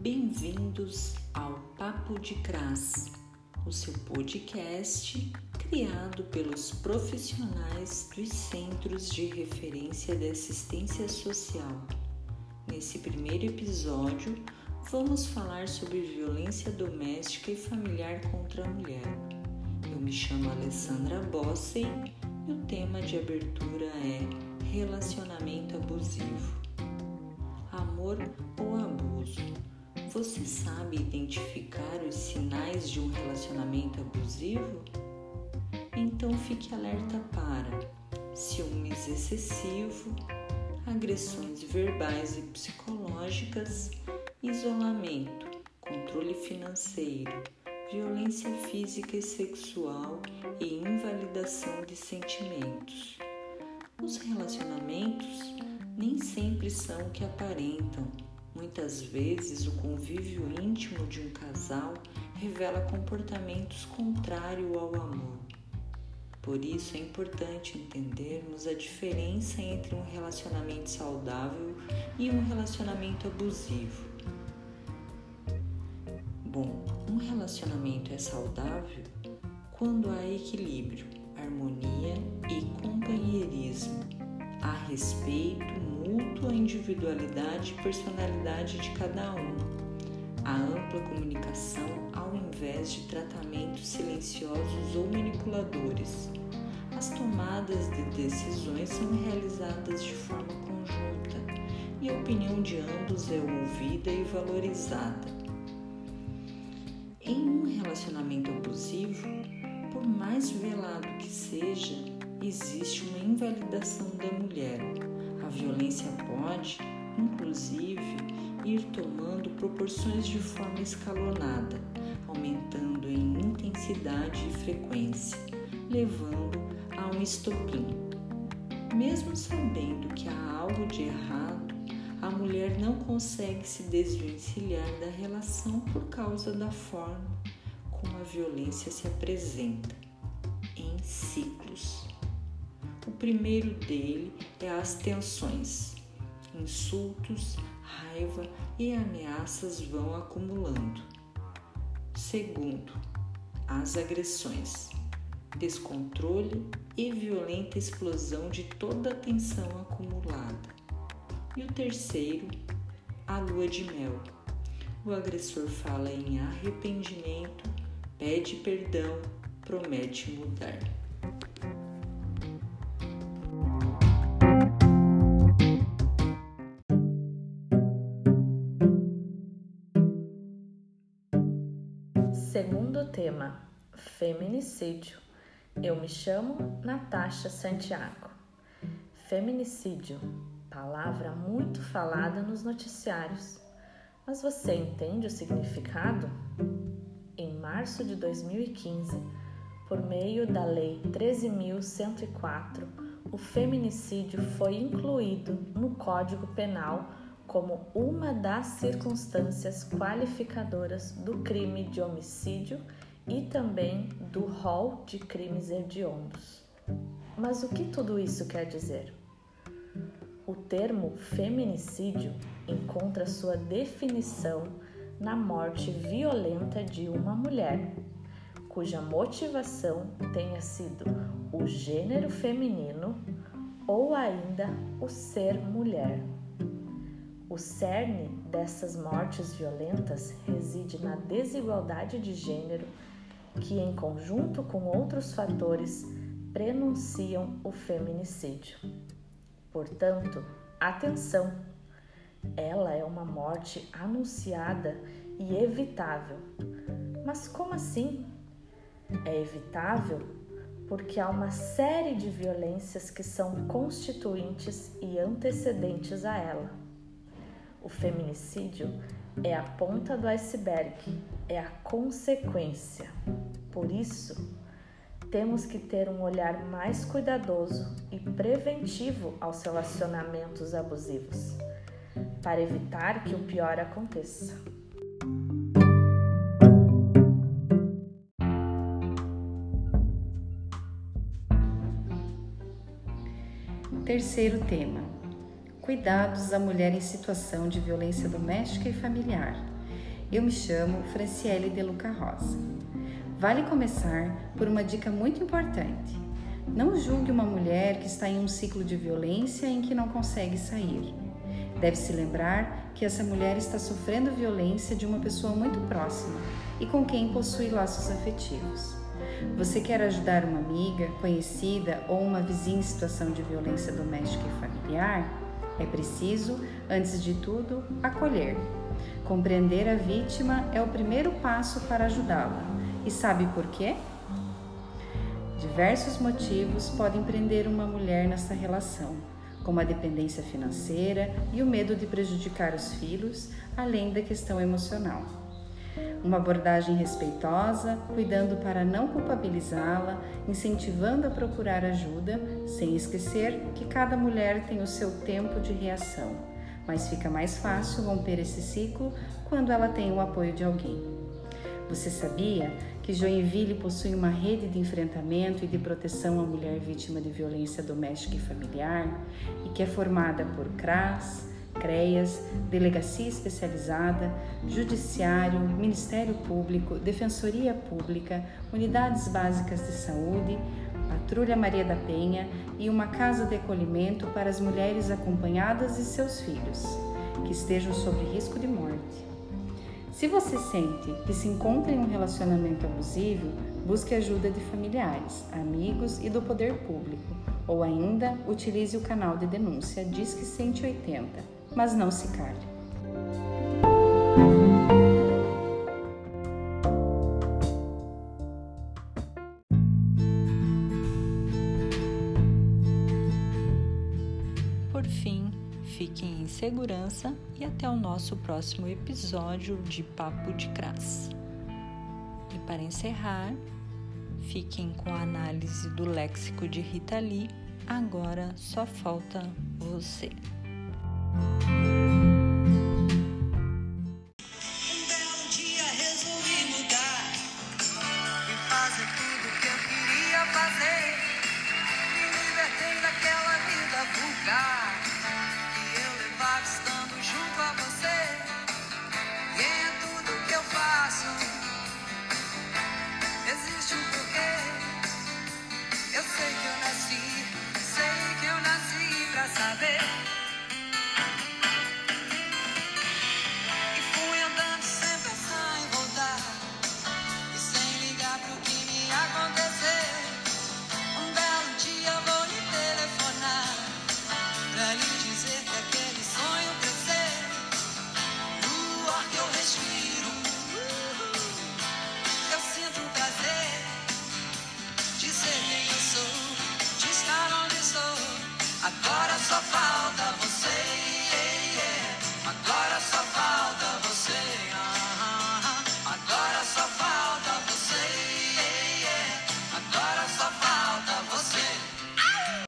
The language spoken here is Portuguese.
Bem-vindos ao Papo de Cras, o seu podcast criado pelos profissionais dos Centros de Referência de Assistência Social. Nesse primeiro episódio, vamos falar sobre violência doméstica e familiar contra a mulher. Eu me chamo Alessandra Bossi e o tema de abertura é sabe identificar os sinais de um relacionamento abusivo? Então fique alerta para ciúmes excessivo, agressões verbais e psicológicas, isolamento, controle financeiro, violência física e sexual e invalidação de sentimentos. Os relacionamentos nem sempre são o que aparentam. Muitas vezes, o convívio íntimo de um casal revela comportamentos contrários ao amor. Por isso é importante entendermos a diferença entre um relacionamento saudável e um relacionamento abusivo. Bom, um relacionamento é saudável quando há equilíbrio, harmonia e companheirismo, há respeito mútuo à individualidade e personalidade de cada um, há ampla comunicação ao invés de tratamentos silenciosos ou manipuladores. As tomadas de decisões são realizadas de forma conjunta e a opinião de ambos é ouvida e valorizada. Em um relacionamento abusivo, por mais velado que seja, existe uma invalidação da mulher. A violência pode, inclusive, ir tomando proporções de forma escalonada, aumentando em intensidade e frequência, levando a um estopim. Mesmo sabendo que há algo de errado, a mulher não consegue se desvencilhar da relação por causa da forma como a violência se apresenta em ciclos. O primeiro dele é as tensões. Insultos, raiva e ameaças vão acumulando. Segundo, as agressões, descontrole e violenta explosão de toda a tensão acumulada. E o terceiro, a lua de mel. O agressor fala em arrependimento, pede perdão, promete mudar. Tema: Feminicídio. Eu me chamo Natasha Santiago. Feminicídio, palavra muito falada nos noticiários. Mas você entende o significado? Em março de 2015, por meio da Lei 13.104, o feminicídio foi incluído no Código Penal como uma das circunstâncias qualificadoras do crime de homicídio e também do rol de crimes hediondos. Mas o que tudo isso quer dizer? O termo feminicídio encontra sua definição na morte violenta de uma mulher, cuja motivação tenha sido o gênero feminino ou ainda o ser mulher. O cerne dessas mortes violentas reside na desigualdade de gênero que, em conjunto com outros fatores, prenunciam o feminicídio. Portanto, atenção! Ela é uma morte anunciada e evitável. Mas como assim? É evitável porque há uma série de violências que são constituintes e antecedentes a ela. O feminicídio é a ponta do iceberg, é a consequência. Por isso, temos que ter um olhar mais cuidadoso e preventivo aos relacionamentos abusivos, para evitar que o pior aconteça. Terceiro tema: cuidados à mulher em situação de violência doméstica e familiar. Eu me chamo Franciele De Luca Rosa. Vale começar por uma dica muito importante. Não julgue uma mulher que está em um ciclo de violência em que não consegue sair. Deve-se lembrar que essa mulher está sofrendo violência de uma pessoa muito próxima e com quem possui laços afetivos. Você quer ajudar uma amiga, conhecida ou uma vizinha em situação de violência doméstica e familiar? É preciso, antes de tudo, acolher. Compreender a vítima é o primeiro passo para ajudá-la. E sabe por quê? Diversos motivos podem prender uma mulher nessa relação, como a dependência financeira e o medo de prejudicar os filhos, além da questão emocional. Uma abordagem respeitosa, cuidando para não culpabilizá-la, incentivando a procurar ajuda, sem esquecer que cada mulher tem o seu tempo de reação, mas fica mais fácil romper esse ciclo quando ela tem o apoio de alguém. Você sabia que Joinville possui uma rede de enfrentamento e de proteção à mulher vítima de violência doméstica e familiar e que é formada por CRAS, CREAS, Delegacia Especializada, Judiciário, Ministério Público, Defensoria Pública, Unidades Básicas de Saúde, Patrulha Maria da Penha e uma casa de acolhimento para as mulheres acompanhadas e seus filhos, que estejam sob risco de morte. Se você sente que se encontra em um relacionamento abusivo, busque ajuda de familiares, amigos e do poder público, ou ainda utilize o canal de denúncia Disque 180, mas não se cale. Por fim, Fiquem em segurança e até o nosso próximo episódio de Papo de Cras. E para encerrar, fiquem com a análise do léxico de Rita Lee. Agora só falta você. fazer. Me libertei daquela vida vulgar que eu levava estando.